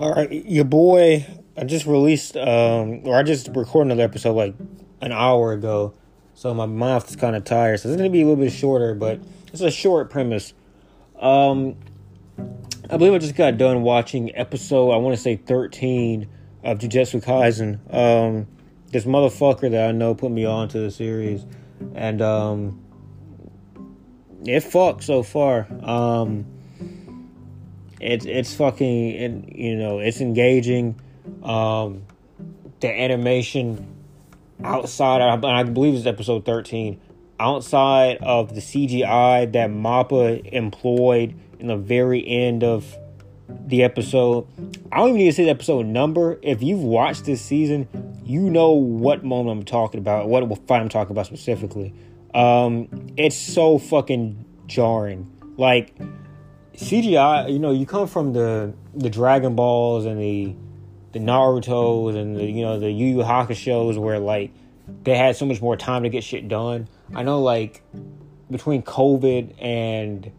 All right, your boy. I just released, um, or I just recorded another episode like an hour ago, so my mouth is kind of tired. So it's gonna be a little bit shorter, but it's a short premise. Um, I believe I just got done watching episode. I want to say thirteen of Jujutsu Kaisen. Um, this motherfucker that I know put me on to the series, and um, it fucked so far. Um it's it's fucking and you know it's engaging. Um the animation outside of, i believe it's episode 13 outside of the cgi that mappa employed in the very end of the episode. I don't even need to say the episode number. If you've watched this season you know what moment i'm talking about what fight i'm talking about specifically. Um it's so fucking jarring. Like CGI, you know, you come from the the Dragon Balls and the the Naruto's and the you know the Yu Yu Hakusho's where like they had so much more time to get shit done. I know like between COVID and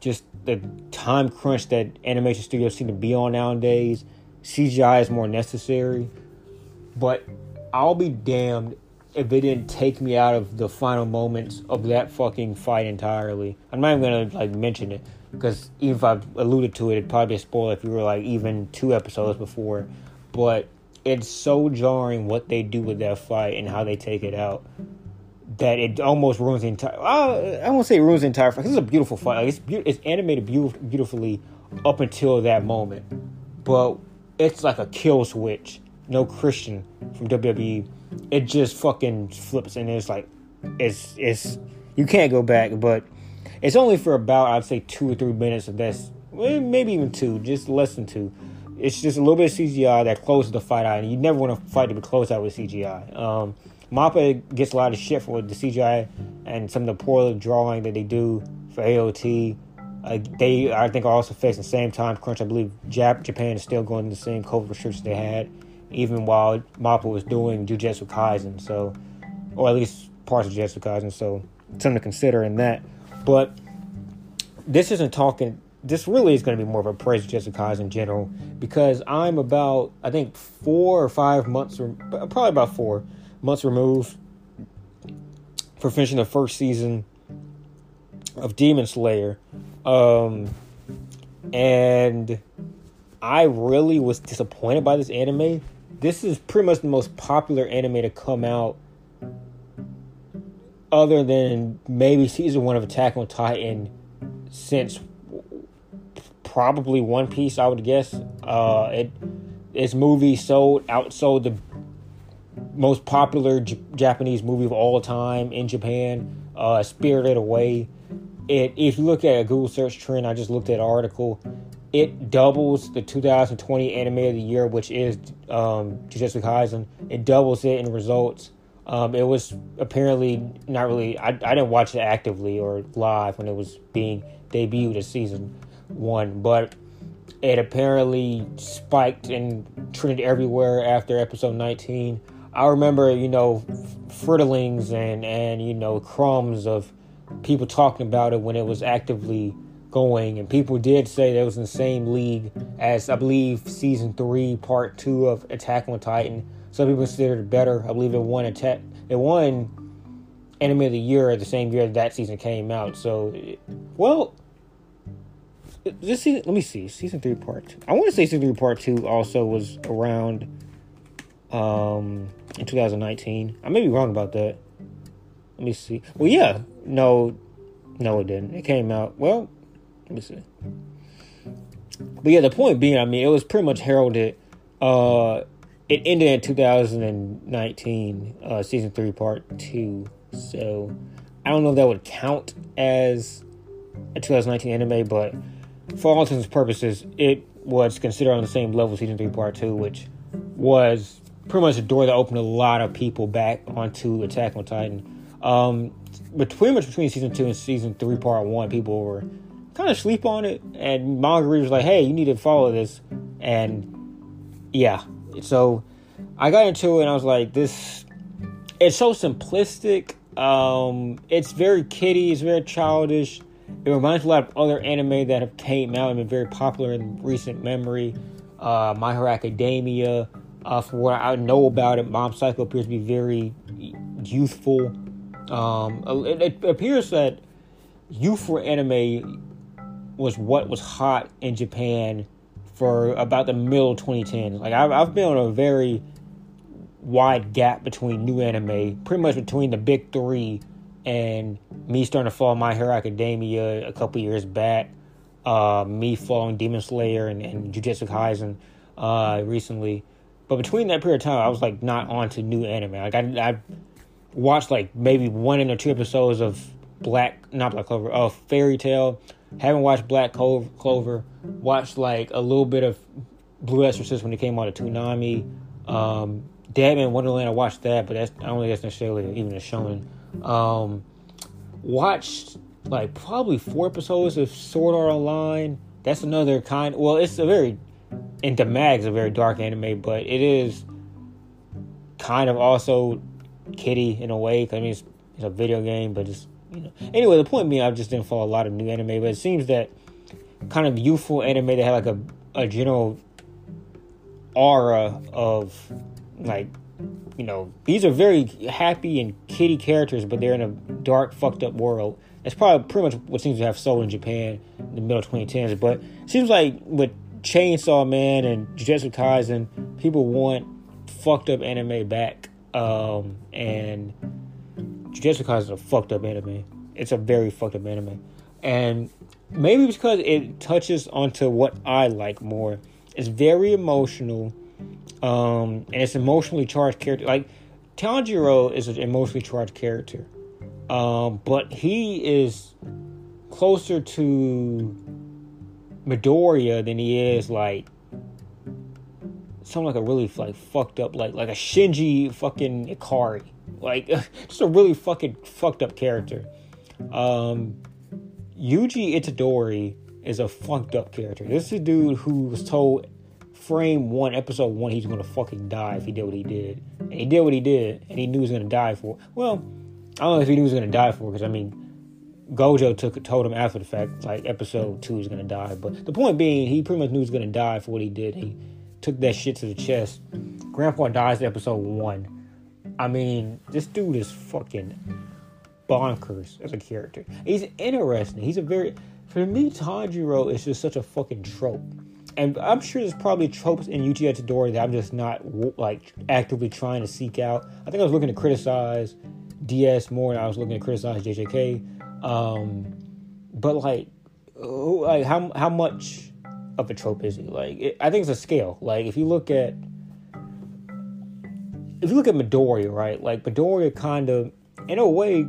just the time crunch that animation studios seem to be on nowadays, CGI is more necessary. But I'll be damned if it didn't take me out of the final moments of that fucking fight entirely. I'm not even gonna like mention it because even if I've alluded to it, it'd probably be a spoiler if you were like even two episodes before. But it's so jarring what they do with that fight and how they take it out that it almost ruins the entire. Uh, I won't say ruins the entire fight. This is a beautiful fight. Like it's be- it's animated be- beautifully up until that moment, but it's like a kill switch. No Christian from WWE. It just fucking flips and it's like it's it's you can't go back, but it's only for about I'd say two or three minutes of this, maybe even two, just less than two. It's just a little bit of CGI that closes the fight out, and you never want to fight to be closed out with CGI. Um, Mappa gets a lot of shit for the CGI and some of the poor drawing that they do for AOT. Uh, they, I think, are also facing the same time crunch. I believe Jap- Japan is still going the same COVID restrictions they had, even while Mappa was doing Jujutsu Kaisen. So, or at least parts of Jujutsu Kaisen. So, something to consider in that. But this isn't talking. This really is going to be more of a praise of Kaisen in general because I'm about I think four or five months, or probably about four months removed for finishing the first season of Demon Slayer, um, and I really was disappointed by this anime. This is pretty much the most popular anime to come out other than maybe season one of Attack on Titan since probably One Piece, I would guess. Uh, it its movie sold outsold the most popular J- Japanese movie of all time in Japan, uh, Spirited Away. It if you look at a Google search trend, I just looked at an article. It doubles the 2020 Anime of the Year, which is um, Jujutsu Kaisen. It doubles it in results. Um, it was apparently not really. I, I didn't watch it actively or live when it was being debuted as season one, but it apparently spiked and trended everywhere after episode 19. I remember, you know, frittlings and and you know crumbs of people talking about it when it was actively going, and people did say that it was in the same league as I believe season three, part two of Attack on Titan some people consider it better. I believe it won attack. It won Anime of the Year the same year that season came out. So, well, this season. Let me see. Season three, part two. I want to say season three, part two also was around um in 2019. I may be wrong about that. Let me see. Well, yeah. No, no, it didn't. It came out. Well, let me see. But yeah, the point being, I mean, it was pretty much heralded. Uh, it ended in 2019, uh, season three, part two. So I don't know if that would count as a 2019 anime, but for all intents and purposes, it was considered on the same level season three, part two, which was pretty much a door that opened a lot of people back onto Attack on Titan. Um, pretty much between season two and season three, part one, people were kind of sleep on it, and manga readers like, "Hey, you need to follow this," and yeah, so I got into it and I was like, this it's so simplistic. Um, it's very kiddie, it's very childish. It reminds me a lot of other anime that have came out and been very popular in recent memory. uh, My Hero Academia. Uh, what I know about it, Mob Psycho appears to be very youthful. Um, it, it appears that youthful anime was what was hot in Japan for about the middle 2010s. Like I've, I've been on a very wide gap between new anime, pretty much between the big three and me starting to follow My Hero Academia a couple years back, uh, me following Demon Slayer and, and Jujutsu Kaisen uh, recently. But between that period of time, I was like not on to new anime. Like I, I watched like maybe one or two episodes of Black, not Black Clover, of Fairy Tail. Haven't watched Black Clover. Watched like a little bit of Blue Exorcist when it came out of Toonami. Um, Deadman Wonderland, I watched that, but that's I don't think that's necessarily even a shonen. Um, watched like probably four episodes of Sword Art Online. That's another kind. Well, it's a very into Mag's a very dark anime, but it is kind of also kitty in a way. I mean, it's, it's a video game, but it's you know. Anyway, the point being, I just didn't follow a lot of new anime, but it seems that kind of youthful anime they have like a a general aura of like you know these are very happy and kitty characters, but they're in a dark, fucked up world. That's probably pretty much what seems to have sold in Japan in the middle 2010s. But seems like with Chainsaw Man and Jujutsu Kaisen, people want fucked up anime back. Um, and Jujutsu Kaisen is a fucked up anime. It's a very fucked up anime. And maybe because it touches onto what I like more. It's very emotional. Um, and it's emotionally charged character. Like Tanjiro is an emotionally charged character. Um, but he is closer to Midoriya than he is like something like a really like fucked up like like a Shinji fucking Ikari. Like just a really fucking fucked up character. Um Yuji Itadori is a fucked up character. This is a dude who was told frame one, episode one, he's gonna fucking die if he did what he did. And he did what he did, and he knew he was gonna die for. Well, I don't know if he knew he was gonna die for, because I mean, Gojo took told him after the fact, like episode two, he's gonna die. But the point being, he pretty much knew he was gonna die for what he did. He took that shit to the chest. Grandpa dies in episode one. I mean, this dude is fucking bonkers as a character. He's interesting. He's a very, for me, Tanjiro is just such a fucking trope. And I'm sure there's probably tropes in Yuji Itadori that I'm just not like actively trying to seek out. I think I was looking to criticize DS more than I was looking to criticize JJK. Um, but like, like how how much of a trope is he? Like, it, I think it's a scale. Like, if you look at if you look at Midoriya, right? Like Midoriya kind of, in a way,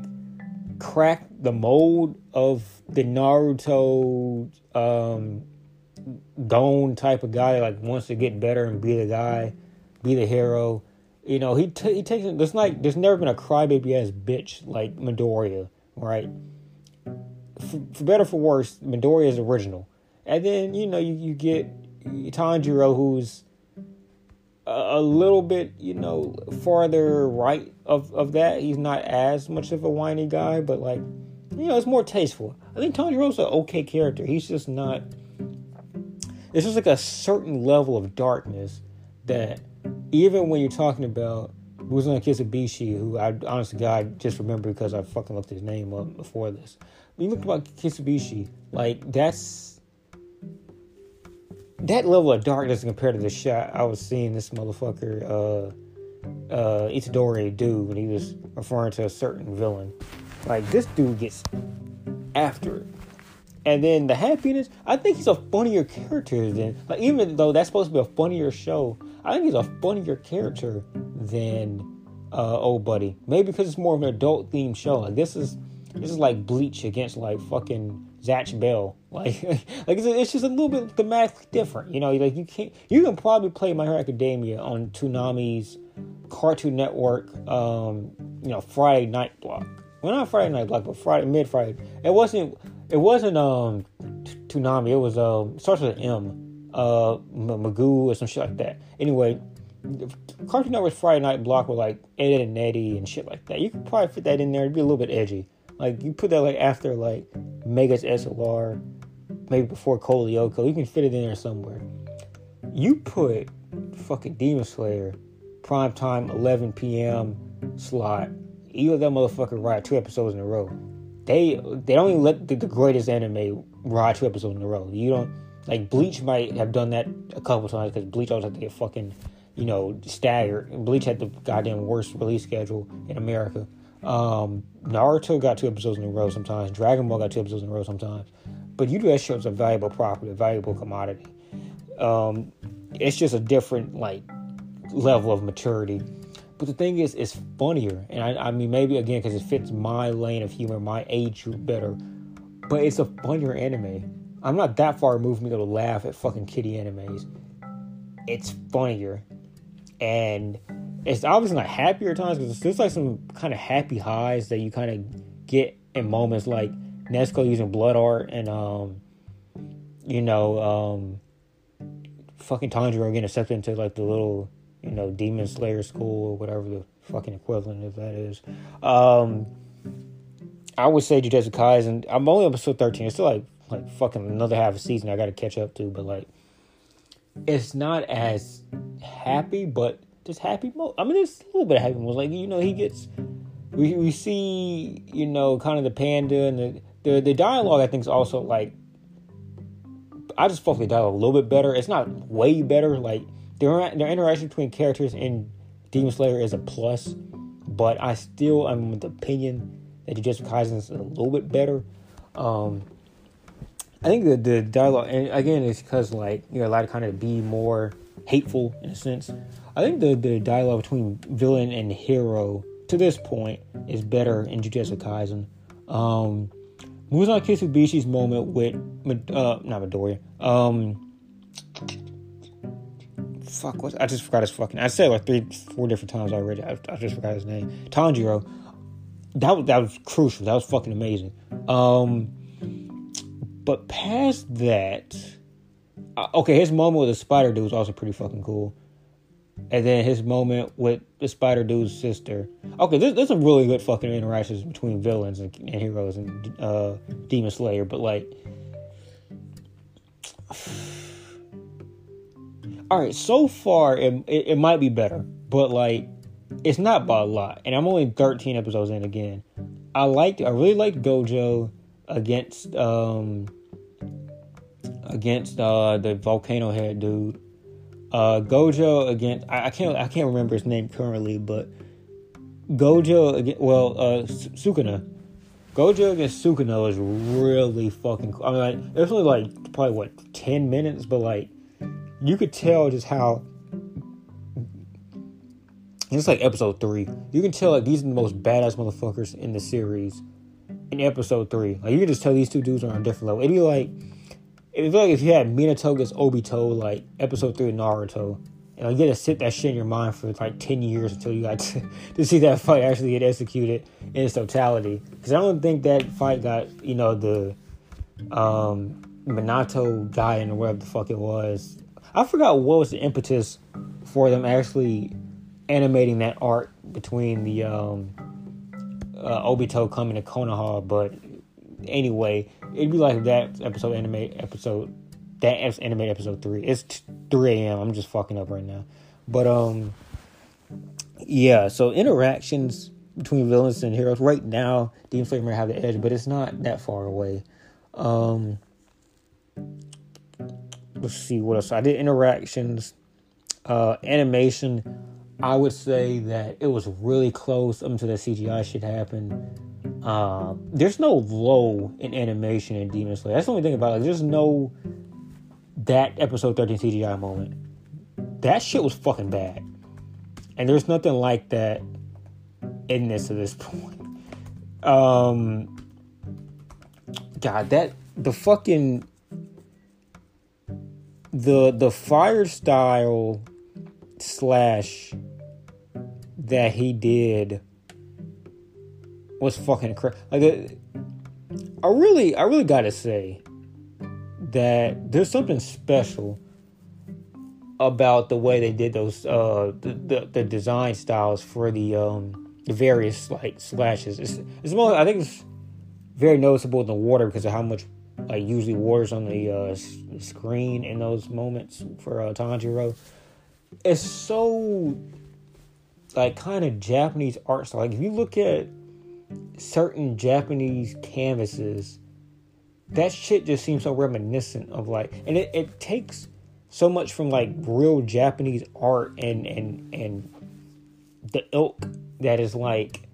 cracked the mold of the Naruto um, Gon type of guy. Like wants to get better and be the guy, be the hero. You know, he t- he takes it. There's like there's never been a crybaby ass bitch like Midoriya, right? For, for better for worse, Midoriya is original. And then you know you, you get Tanjiro, who's a, little bit you know farther right of of that. He's not as much of a whiny guy, but like you know it's more tasteful. I think Tanjiro's an okay character. He's just not. It's just like a certain level of darkness that even when you're talking about Muzan Kisabishi, who I honestly God just remember because I fucking looked his name up before this. When you look about Kisabishi, like that's that level of darkness compared to the shot I was seeing this motherfucker uh uh Itadori do when he was referring to a certain villain. Like this dude gets after it. And then the happiness, I think he's a funnier character than like even though that's supposed to be a funnier show, I think he's a funnier character than uh old buddy. Maybe because it's more of an adult themed show. Like this is this is like Bleach against like fucking Zatch Bell. Like, like it's, it's, just a little bit thematically different. You know, like you can't, you can probably play My Hero Academia on Toonami's Cartoon Network, um, you know, Friday night block. Well, not Friday night block, but Friday, mid Friday. It wasn't, it wasn't, um, Toonami. It was, um, starts with an M, uh, Magoo or some shit like that. Anyway, Cartoon Network's Friday night block with like Ed and Eddie and shit like that. You could probably fit that in there. It'd be a little bit edgy. Like you put that like after like Megas XLR, maybe before Code You can fit it in there somewhere. you put fucking Demon Slayer prime time 11 p.m. slot. Let that motherfucker ride two episodes in a row. They they don't even let the, the greatest anime ride two episodes in a row. You don't like Bleach might have done that a couple times because Bleach always had to get fucking you know staggered. Bleach had the goddamn worst release schedule in America. Um, Naruto got two episodes in a row sometimes. Dragon Ball got two episodes in a row sometimes. But that show's a valuable property, a valuable commodity. Um, it's just a different like level of maturity. But the thing is, it's funnier, and I, I mean maybe again because it fits my lane of humor, my age group better. But it's a funnier anime. I'm not that far removed from to laugh at fucking kitty animes. It's funnier, and it's obviously not happier times because there's like some kind of happy highs that you kind of get in moments like Nezuko using blood art and um, you know, um, fucking Tanjiro getting accepted into like the little, you know, Demon Slayer school or whatever the fucking equivalent of that is. Um, I would say Jujutsu Kaisen. I'm only episode 13. It's still like like fucking another half a season I got to catch up to, but like it's not as happy, but just happy mode. I mean, there's a little bit of happy mode. Like you know, he gets we we see you know kind of the panda and the the the dialogue. I think is also like I just felt the dialogue a little bit better. It's not way better. Like their their interaction between characters in Demon Slayer is a plus, but I still am of the opinion that Jujutsu Kaisen is a little bit better. Um, I think the the dialogue, and again, it's because like you're allowed to kind of be more hateful in a sense. I think the the dialogue between villain and hero to this point is better in Jujutsu Kaisen. Um, Muzan Kitsubishi's moment with uh not Midoriya. Um, fuck what I just forgot his fucking. I said like three, four different times already. I, I just forgot his name. Tanjiro. That was that was crucial. That was fucking amazing. Um, but past that, uh, okay, his moment with the spider dude was also pretty fucking cool. And then his moment with the spider dude's sister. Okay, there's, there's some really good fucking interactions between villains and, and heroes and uh, Demon Slayer, but like. All right, so far it, it, it might be better, but like it's not by a lot. And I'm only 13 episodes in again. I liked I really liked Gojo against um against uh the volcano head dude. Uh Gojo against I, I can't I can't remember his name currently, but Gojo against well uh Sukuna. Gojo against Sukuna was really fucking cool. I mean like it was only like probably what 10 minutes, but like you could tell just how it's like episode three. You can tell like these are the most badass motherfuckers in the series. In episode three, like you can just tell these two dudes are on a different level. It'd be like, be like if you had Minato against Obito, like episode three of Naruto, and you get to sit that shit in your mind for like ten years until you got to, to see that fight actually get executed in its totality. Because I don't think that fight got you know the um Minato guy and whatever the fuck it was. I forgot what was the impetus for them actually animating that art between the um, uh, Obito coming to Konoha, but anyway, it'd be like that episode animate episode that animate episode three. It's t- three a.m. I'm just fucking up right now, but um, yeah. So interactions between villains and heroes right now, Demon Slayer may have the edge, but it's not that far away. Um, let's see what else I did. Interactions, uh, animation. I would say that it was really close until the CGI shit happened. Uh, there's no low in animation in Demon Slayer. That's the only thing about it. There's no that episode 13 CGI moment. That shit was fucking bad. And there's nothing like that in this at this point. Um God, that the fucking the the fire style slash that he did was fucking crazy. Like, I really, I really gotta say that there's something special about the way they did those, uh, the, the, the design styles for the, um, the various like slashes. It's, it's more, I think it's very noticeable in the water because of how much like usually wars on the uh, screen in those moments for uh, Tanjiro. It's so like kind of Japanese art style. Like if you look at certain Japanese canvases, that shit just seems so reminiscent of like, and it, it takes so much from like real Japanese art and and and the ilk that is like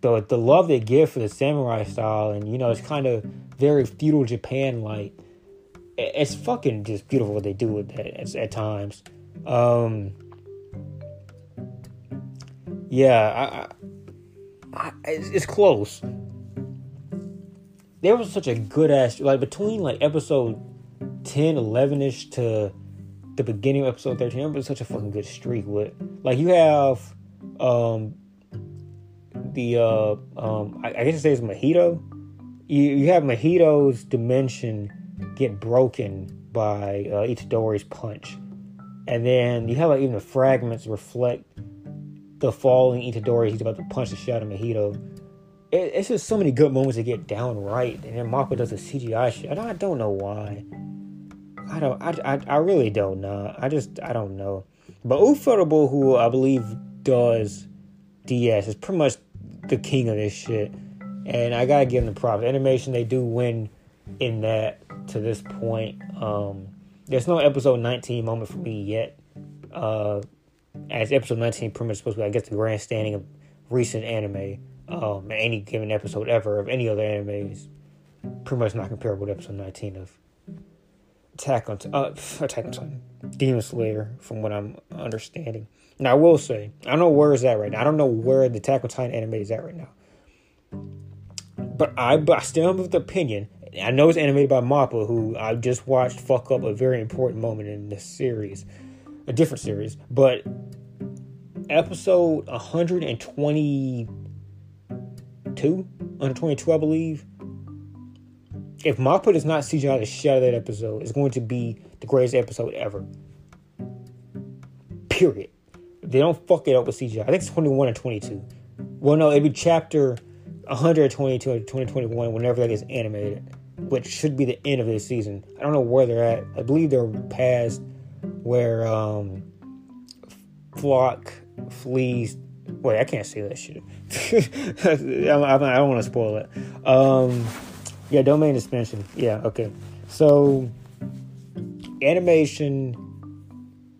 the the love they give for the samurai style, and you know it's kind of very feudal Japan like. It's fucking just beautiful what they do with that at, at times. Um, yeah, I, I, it's, it's close. There was such a good ass like between like episode 10, 11 ish to the beginning of episode 13. It was such a fucking good streak with like you have um the uh um I, I guess it says Mahito. You you have Mahito's dimension get broken by uh, Itadori's punch, and then you have like even the fragments reflect the falling Itadori. He's about to punch the shit out of Mahito. It, it's just so many good moments to get down right, and then Mappa does the CGI shit. I don't know why. I don't. I, I, I really don't know. I just I don't know. But Ufotable, who I believe does DS, is pretty much the king of this shit, and I gotta give them the props. Animation, they do win in that to this point. Um, there's no episode 19 moment for me yet. Uh, as episode 19 pretty much supposed to be, I guess, the grandstanding of recent anime. Um, any given episode ever of any other anime is pretty much not comparable to episode 19 of Attack on uh, Attack on Titan, Demon Slayer, from what I'm understanding. Now I will say, I don't know where is that right now. I don't know where the Attack on Titan anime is at right now. But I, but I still have the opinion. I know it's animated by Mappa, who I just watched fuck up a very important moment in this series, a different series. But episode 122, 122, I believe if Mappa does not CGI the shit out of that episode, it's going to be the greatest episode ever. Period. They don't fuck it up with CGI. I think it's 21 or 22. Well, no, it'd be chapter 122 or 2021 whenever that gets animated, which should be the end of this season. I don't know where they're at. I believe they're past where um, Floch flees. Wait, I can't say that shit. I, I, I don't want to spoil it. Um, yeah, domain expansion. Yeah, okay. So, animation,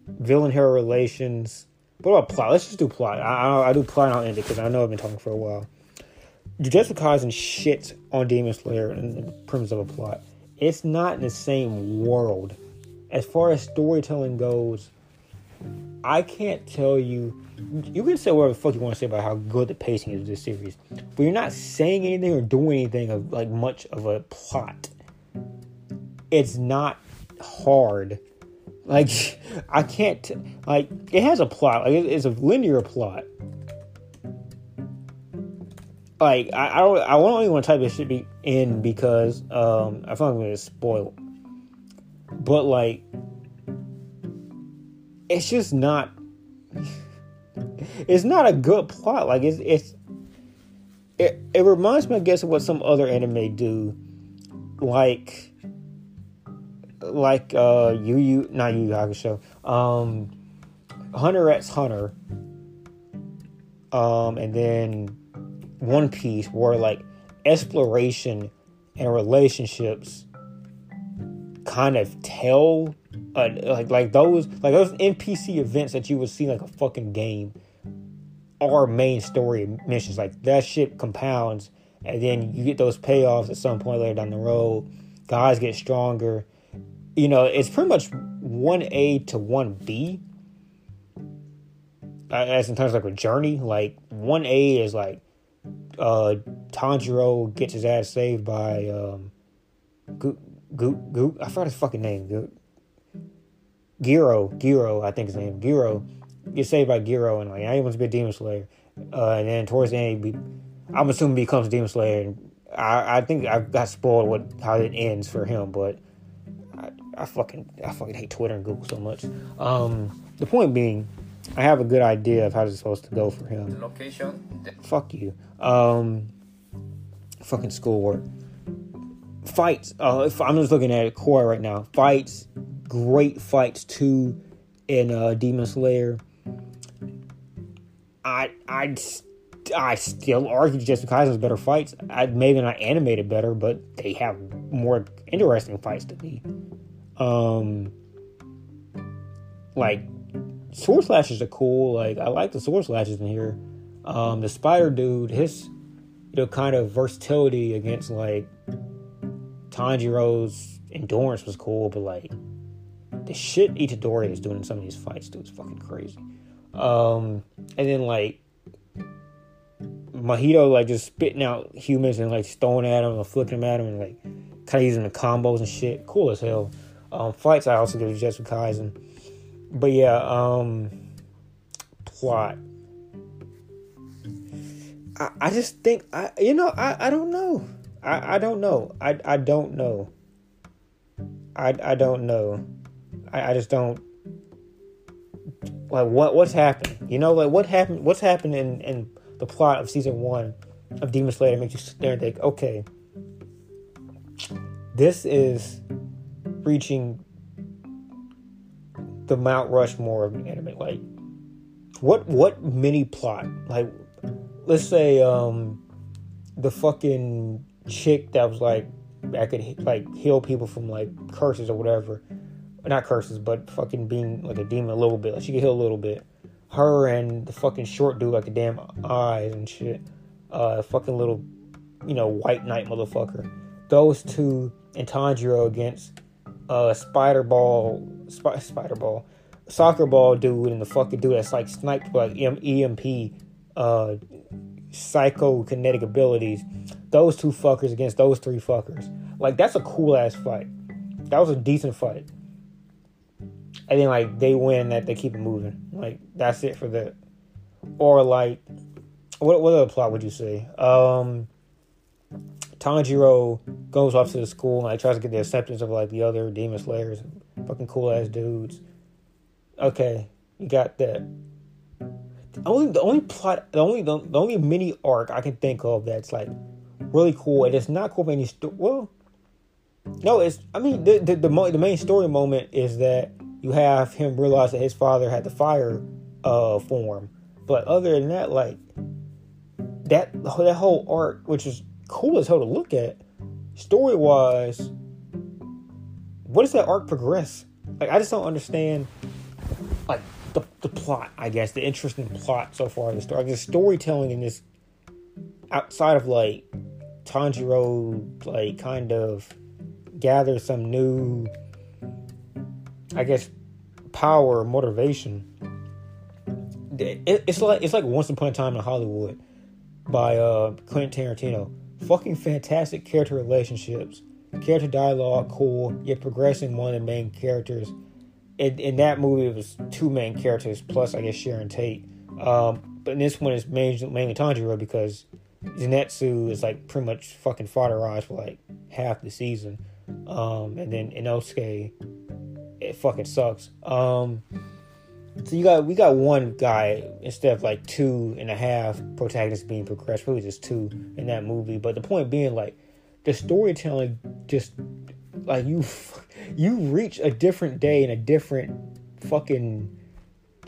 villain hero relations. What about plot? Let's just do plot. I, I, I do plot and I'll end it because I know I've been talking for a while. Jujutsu Kaisen shit on Demon Slayer and the premise of a plot. It's not in the same world. As far as storytelling goes, I can't tell you you can say whatever the fuck you want to say about how good the pacing is of this series, but you're not saying anything or doing anything of like much of a plot. It's not hard. Like I can't like it has a plot. Like it's a linear plot. Like I, I don't I don't even want to type this shit be in because um I feel like I'm gonna spoil. But like it's just not it's not a good plot. Like it's it's it, it reminds me, I guess, of what some other anime do, like like uh Yu Yu not Yu Yu Hakusho, um Hunter x Hunter, um and then One Piece, where like exploration and relationships kind of tell uh, like like those like those NPC events that you would see like a fucking game are main story missions. Like that shit compounds, and then you get those payoffs at some point later down the road. Guys get stronger. You know, it's pretty much one A to one B. Uh, as in terms of like a journey, like one A is like uh Tanjiro gets his ass saved by um Goop Goop Goop I forgot his fucking name. Goop. Giro Gero, I think his name, Giro. gets saved by Giro, and like I wants to be a Demon Slayer, uh, and then towards the end, be, I'm assuming he becomes Demon Slayer. And I, I think I got spoiled what how it ends for him, but I, I fucking I fucking hate Twitter and Google so much. Um, the point being, I have a good idea of how it's supposed to go for him. Location. Fuck you. Um, fucking schoolwork. Fights. Uh, if I'm just looking at it core right now. Fights, great fights too, in uh, Demon Slayer. I I I still argue Jujutsu Kaisen's better fights. I maybe not animated better, but they have more interesting fights to me. Um, like sword slashes are cool. Like I like the sword slashes in here. Um, the spider dude, his you know kind of versatility against like Tanjiro's endurance was cool, but like the shit Itadori is doing in some of these fights, dude, is fucking crazy. Um, and then like Mahito like just spitting out humans and like throwing at them or flicking them at them and like kind of using the combos and shit. Cool as hell. Um, fights I also did just with Kaisen. But yeah, um, plot. I, I just think I you know I, I don't know I, I don't know. I, I don't know. I, I don't know. I, I just don't like what what's happened you know like what happened what's happened in, in the plot of season one of Demon Slayer makes you sit there and think okay this is reaching the Mount Rushmore of anime. Like what what mini plot? Like let's say um the fucking chick that was like I could like heal people from like curses or whatever. Not curses, but fucking being like a demon a little bit. Like she could heal a little bit. Her and the fucking short dude like the damn eyes and shit. Uh fucking little you know, white knight motherfucker. Those two and Tanjiro against uh spider ball sp- spider ball soccer ball dude and the fucking dude that's like sniped like EMP uh psychokinetic abilities, those two fuckers against those three fuckers. Like that's a cool ass fight. That was a decent fight. And then like they win that they keep it moving. Like that's it for that. Or like what what other plot would you say? Um Tanjiro goes off to the school and like tries to get the acceptance of like the other demon slayers, fucking cool ass dudes. Okay, you got that the only the only plot the only the, the only mini arc I can think of that's like really cool and it's not cool for any sto- well no it's I mean the the, the, the main story moment is that you have him realize that his father had the fire uh form but other than that like that that whole arc which is cool as hell to look at story wise what does that arc progress like I just don't understand like the, the plot, I guess, the interesting plot so far in the story. Like the storytelling in this outside of like Tanjiro like kind of gather some new I guess power motivation. It, it's like it's like Once Upon a Time in Hollywood by uh Quentin Tarantino. Fucking fantastic character relationships, character dialogue, cool. You're progressing one of the main characters in, in that movie it was two main characters plus I guess Sharon Tate. Um, but in this one it's mainly, mainly Tanjiro because Zenitsu is like pretty much fucking fodderized for like half the season. Um, and then Inosuke, it fucking sucks. Um, so you got we got one guy instead of like two and a half protagonists being progressed, probably just two in that movie. But the point being, like, the storytelling just like you you reach a different day in a different fucking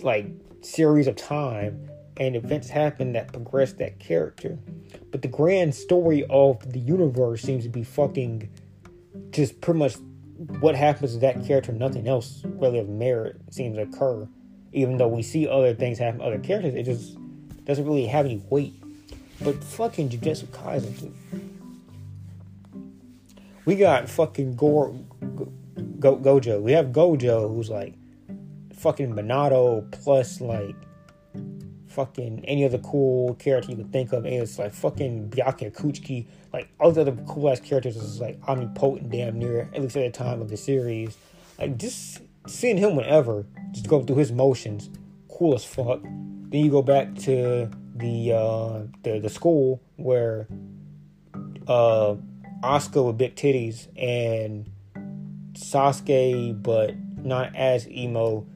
like series of time and events happen that progress that character. But the grand story of the universe seems to be fucking just pretty much what happens to that character, nothing else really of merit seems to occur. Even though we see other things happen other characters, it just doesn't really have any weight. But fucking Jujutsu Kaisen, dude. We got fucking Gore, Go, Gojo. We have Gojo, who's like fucking Minato plus like fucking any other cool character you could think of. And it's like fucking Byakuya Kuchiki. Like all the other cool ass characters is like omnipotent damn near, at least at the time of the series. Like just seeing him whenever, just go through his motions, cool as fuck. Then you go back to the uh the, the school where uh Asuka with big titties and Sasuke, but not as emo,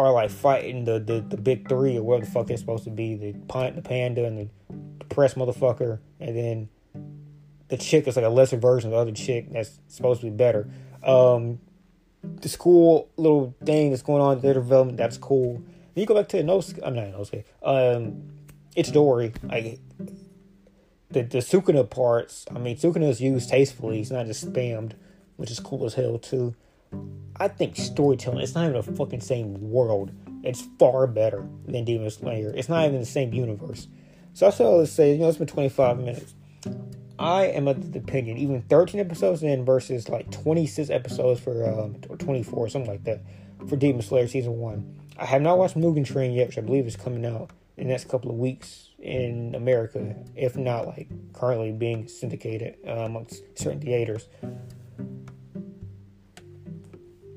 are like fighting the, the, the big three or where the fuck they're supposed to be the pint, the panda, and the depressed motherfucker, and then the chick is like a lesser version of the other chick that's supposed to be better. Um, the school little thing that's going on their development that's cool. Then you go back to no, I'm not no Um, Itadori like the the Sukuna parts. I mean, Sukuna is used tastefully. It's not just spammed, which is cool as hell too. I think storytelling. It's not even a fucking same world. It's far better than Demon Slayer. It's not even the same universe. So I still say, you know, it's been 25 minutes. I am of the opinion, even 13 episodes in versus like 26 episodes for um, 24, something like that, for Demon Slayer season one. I have not watched Mugen Train yet, which I believe is coming out in the next couple of weeks in America, if not like currently being syndicated uh, amongst certain theaters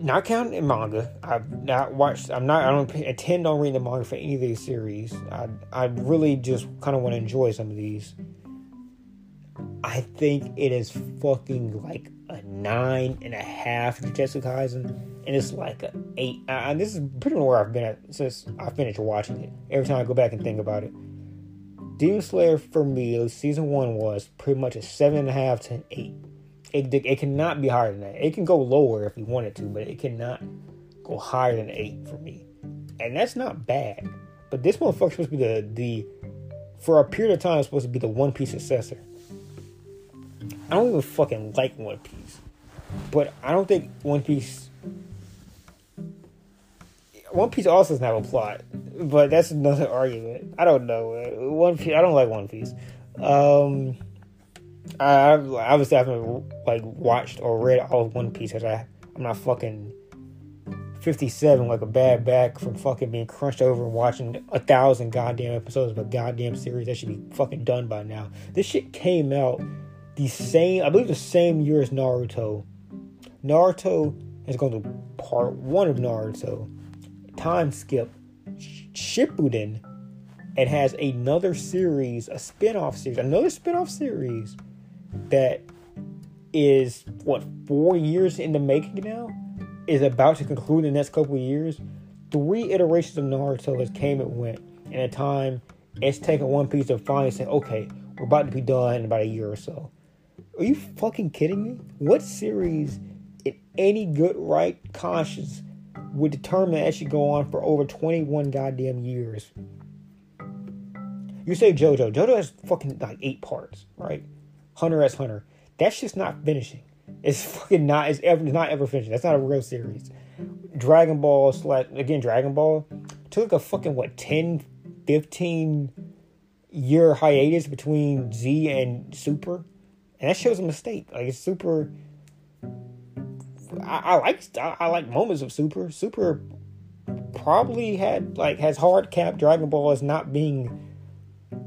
not counting manga, I've not watched. I'm not. I don't intend on reading the manga for any of these series. I I really just kind of want to enjoy some of these. I think it is fucking like a nine and a half Jujutsu Kaisen, and it's like a eight. Uh, and this is pretty much where I've been at since I finished watching it. Every time I go back and think about it, Demon Slayer for me, season one was pretty much a seven and a half to an eight it, it cannot be higher than that. It can go lower if you wanted to, but it cannot go higher than eight for me. And that's not bad. But this motherfucker's supposed to be the the for a period of time supposed to be the One Piece successor. I don't even fucking like One Piece. But I don't think One Piece One Piece also doesn't have a plot. But that's another argument. I don't know. One Piece I don't like One Piece. Um I obviously haven't like watched or read all of One Piece I I'm not fucking 57 like a bad back from fucking being crunched over and watching a thousand goddamn episodes of a goddamn series that should be fucking done by now. This shit came out the same I believe the same year as Naruto. Naruto is going to part one of Naruto. Time skip. Shippuden. and has another series, a spin-off series, another spin-off series that is what four years in the making now is about to conclude in the next couple of years. Three iterations of Naruto has came and went, and a time it's taken One Piece to finally say, okay, we're about to be done in about a year or so. Are you fucking kidding me? What series in any good right conscience would determine that should go on for over 21 goddamn years? You say JoJo. JoJo has fucking like eight parts, right? Hunter x Hunter. That's just not finishing. It's fucking not. It's ever it's not ever finishing. That's not a real series. Dragon Ball slash again Dragon Ball took a fucking what 10, 15 year hiatus between Z and Super, and that shows a mistake. Like it's Super. I, I like I, I like moments of Super. Super probably had like has hard cap Dragon Ball as not being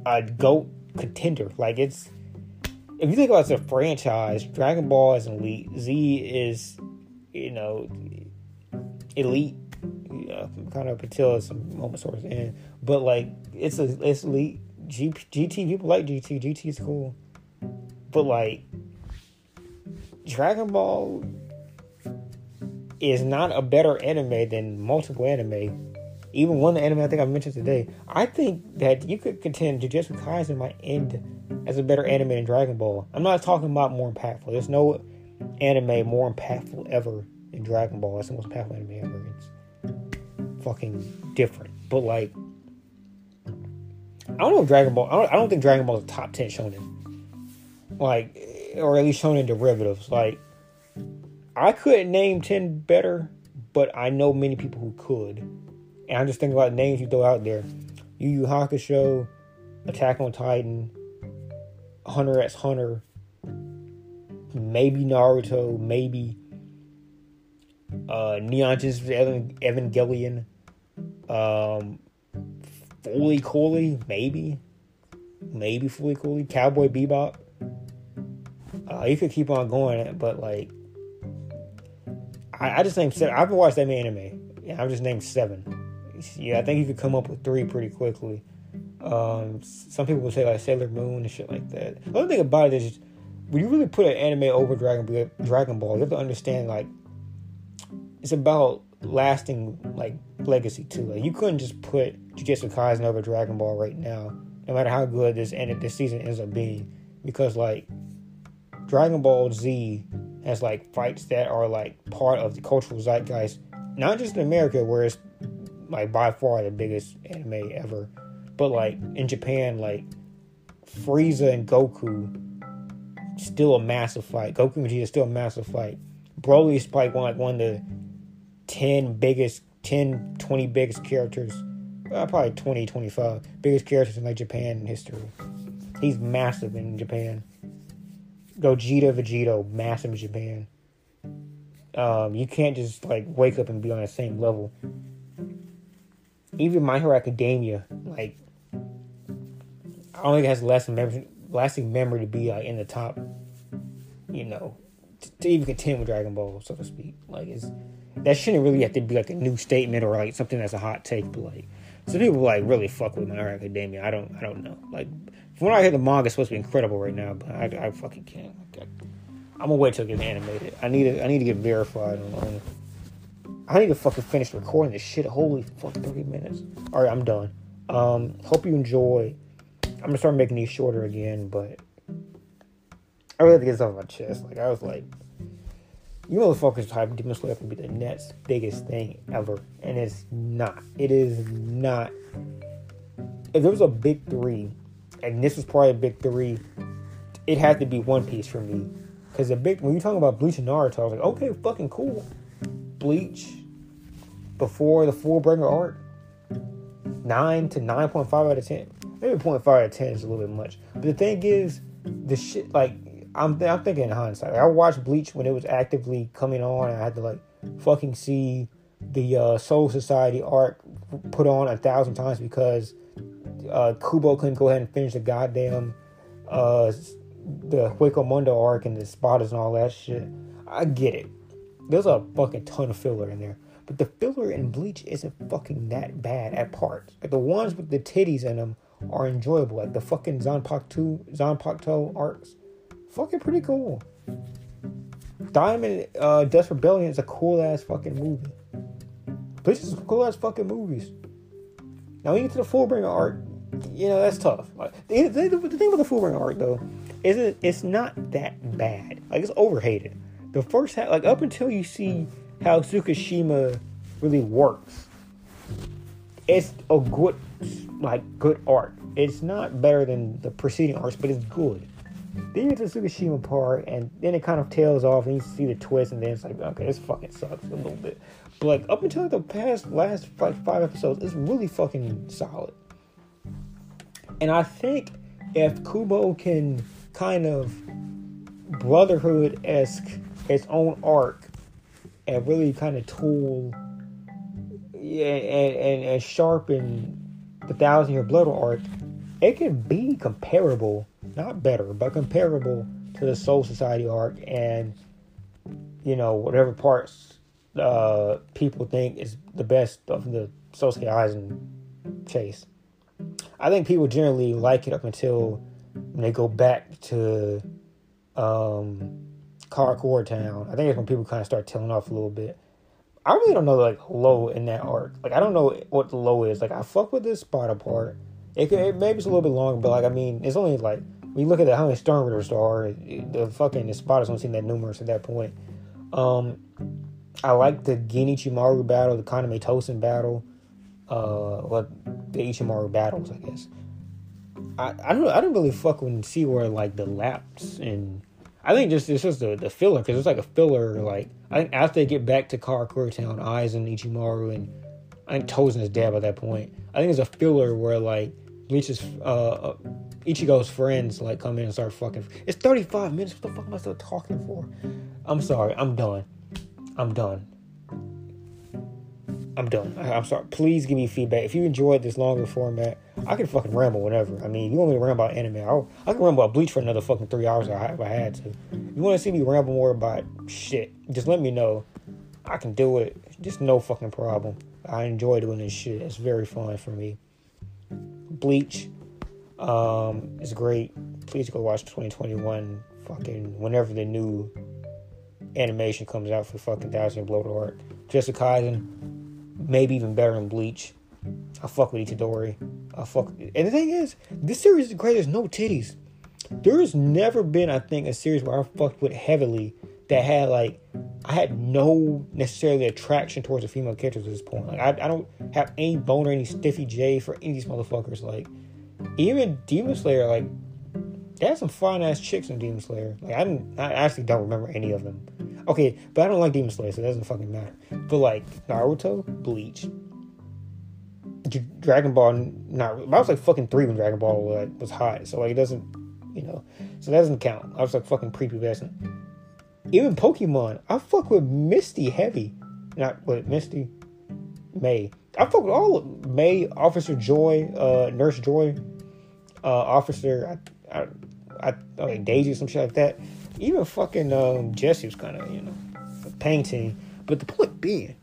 a goat contender. Like it's if you think about the franchise, Dragon Ball is elite. Z is, you know, elite. Kind of until some moments towards the end, but like it's a it's elite. G, GT people like GT. GT is cool, but like Dragon Ball is not a better anime than multiple anime. Even one of the anime I think I mentioned today. I think that you could contend Jujutsu Kaisen might end as a better anime than Dragon Ball. I'm not talking about more impactful. There's no anime more impactful ever than Dragon Ball. It's the most impactful anime ever. It's fucking different. But like, I don't know Dragon Ball. I don't, I don't think Dragon Ball is a top ten shonen. Like, or at least shonen derivatives. Like, I couldn't name ten better, but I know many people who could. And I'm just thinking about names you throw out there. Yu Yu Hakusho, Attack on Titan, Hunter x Hunter, maybe Naruto, maybe uh, Neon Genesis Evangelion, um, Fooly Cooly, maybe, maybe Fully Cooly, Cowboy Bebop. Uh, you could keep on going, but like, I, I just named seven. I haven't watched that anime. Yeah, I've just named seven. Yeah, I think you could come up with three pretty quickly. Um, some people will say like Sailor Moon and shit like that. The other thing about it is, when you really put an anime over Dragon Dragon Ball, you have to understand like it's about lasting like legacy too. Like you couldn't just put Jujutsu Kaisen over Dragon Ball right now, no matter how good this end this season ends up being, because like Dragon Ball Z has like fights that are like part of the cultural zeitgeist, not just in America where it's like by far the biggest anime ever, but like in Japan, like Frieza and Goku, still a massive fight. Goku and Vegeta is still a massive fight. Broly's like one like one of the ten biggest, 10, 20 biggest characters, uh, probably 20, 25 biggest characters in like Japan history. He's massive in Japan. Gogeta, Vegito, massive in Japan. Um, you can't just like wake up and be on the same level. Even My Hero Academia, like, I don't think it has lasting memory, lasting memory to be like in the top, you know, to, to even contend with Dragon Ball, so to speak. Like, it's that shouldn't really have to be like a new statement or like something that's a hot take, but like some people like really fuck with My Hero Academia. I don't, I don't know. Like from what I hear, the manga is supposed to be incredible right now, but I, I fucking can't. I'm gonna wait till it gets animated. I need to, I need to get verified on I need to fucking finish recording this shit. Holy fuck, 30 minutes. All right, I'm done. Um, hope you enjoy. I'm gonna start making these shorter again, but I really have to get this off my chest. Like I was like, you motherfuckers type Demon Slayer to be the next biggest thing ever, and it's not. It is not. If there was a big three, and this was probably a big three, it had to be One Piece for me. Because the big when you're talking about Bleach and Naruto, I was like, okay, fucking cool. Bleach before the Fullbringer arc, nine to nine point five out of ten. Maybe 0.5 out of ten is a little bit much. But the thing is, the shit like I'm I'm thinking in hindsight. Like, I watched Bleach when it was actively coming on. I had to like fucking see the uh, Soul Society arc put on a thousand times because uh, Kubo couldn't go ahead and finish the goddamn uh, the Hueco Mundo arc and the Espadas and all that shit. I get it. There's a fucking ton of filler in there. But the filler in Bleach isn't fucking that bad at parts. Like the ones with the titties in them are enjoyable. Like the fucking Zanpakuto, Zanpakuto arcs. Fucking pretty cool. Diamond uh, Dust Rebellion is a cool ass fucking movie. Bleach is cool ass fucking movies. Now when you get to the Fullbringer arc, you know that's tough. Like the, the, the thing with the Fullbringer arc though is it it's not that bad. Like it's overhated. The first half, like up until you see how Tsukishima really works, it's a good like good arc. It's not better than the preceding arts, but it's good. Then you get to the Tsukishima part, and then it kind of tails off, and you see the twist, and then it's like, okay, this fucking sucks a little bit. But like up until the past last like five episodes, it's really fucking solid. And I think if Kubo can kind of Brotherhood esque its own arc and really kind of tool and, and, and sharpen the Thousand Year Blood arc, it can be comparable, not better, but comparable to the Soul Society arc and you know whatever parts uh, people think is the best of the Sosuke Aizen chase. I think people generally like it up until when they go back to um, Karakura Town. I think it's when people kind of start tailing off a little bit. I really don't know like low in that arc. Like I don't know what the low is. Like I fuck with this spot apart. It, could, it maybe it's a little bit longer, but like I mean, it's only like we look at the, how many Sternritters there are, the fucking the Espadas don't seem that numerous at that point. Um, I like the Gin Ichimaru battle, the Kaname Tosen battle, uh, what the Ichimaru battles, I guess. I, I don't I don't really fuck with see where like the laps and I think just it's just the, the filler because it's like a filler. Like I think after they get back to Karakura Town, Aizen Ichimaru and I think Tosen is dead by that point. I think it's a filler where like Bleach's uh, uh, Ichigo's friends like come in and start fucking. It's thirty five minutes. What the fuck am I still talking for? I'm sorry. I'm done. I'm done. I'm done. I, am sorry. Please give me feedback. If you enjoyed this longer format, I can fucking ramble whenever. I mean, you want me to ramble about anime? I'll, I can ramble about Bleach for another fucking three hours if I had to. You want to see me ramble more about shit? Just let me know. I can do it. Just no fucking problem. I enjoy doing this shit. It's very fun for me. Bleach um, is great. Please go watch 2021 fucking whenever the new animation comes out for fucking Thousand Blood Art. Jujutsu Kaisen maybe even better than Bleach. I fuck with Itadori. I fuck. And the thing is, this series is great. There's no titties. there has never been, I think, a series where I fucked with heavily that had like I had no necessarily attraction towards the female characters at this point. Like I, I don't have any bone or any stiffy J for any of these motherfuckers. Like even Demon Slayer, like they had some fine ass chicks in Demon Slayer. Like I didn't, I actually don't remember any of them. Okay, but I don't like Demon Slayer, so it doesn't fucking matter. But like Naruto, Bleach, Dragon Ball, not I was like fucking three when Dragon Ball like, was hot, so like it doesn't, you know, so that doesn't count. I was like fucking prepubescent. Even Pokemon, I fuck with Misty heavy, not with Misty, May. I fuck with all of May, Officer Joy, uh, Nurse Joy, uh, Officer, I, I, I, like Daisy, some shit like that. Even fucking um, Jessie was kind of, you know, painting. But the point being,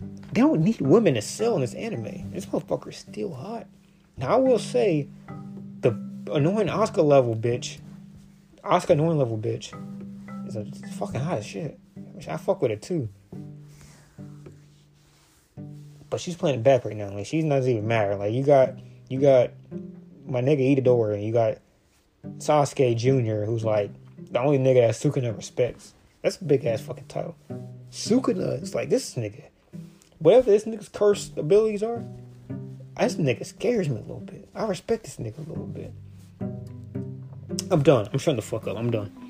they don't need women to sell in this anime. This motherfucker's still hot. Now I will say, the annoying Oscar level bitch, Oscar annoying level bitch, is a fucking hot as shit. I fuck with it too. But she's playing it back right now. Like she's not even matter. Like you got you got my nigga Itadori and you got Sasuke Jr. who's like the only nigga that Sukuna respects. That's a big ass fucking title. Sukuna is like this nigga. Whatever this nigga's cursed abilities are, this nigga scares me a little bit. I respect this nigga a little bit. I'm done. I'm shutting the fuck up. I'm done.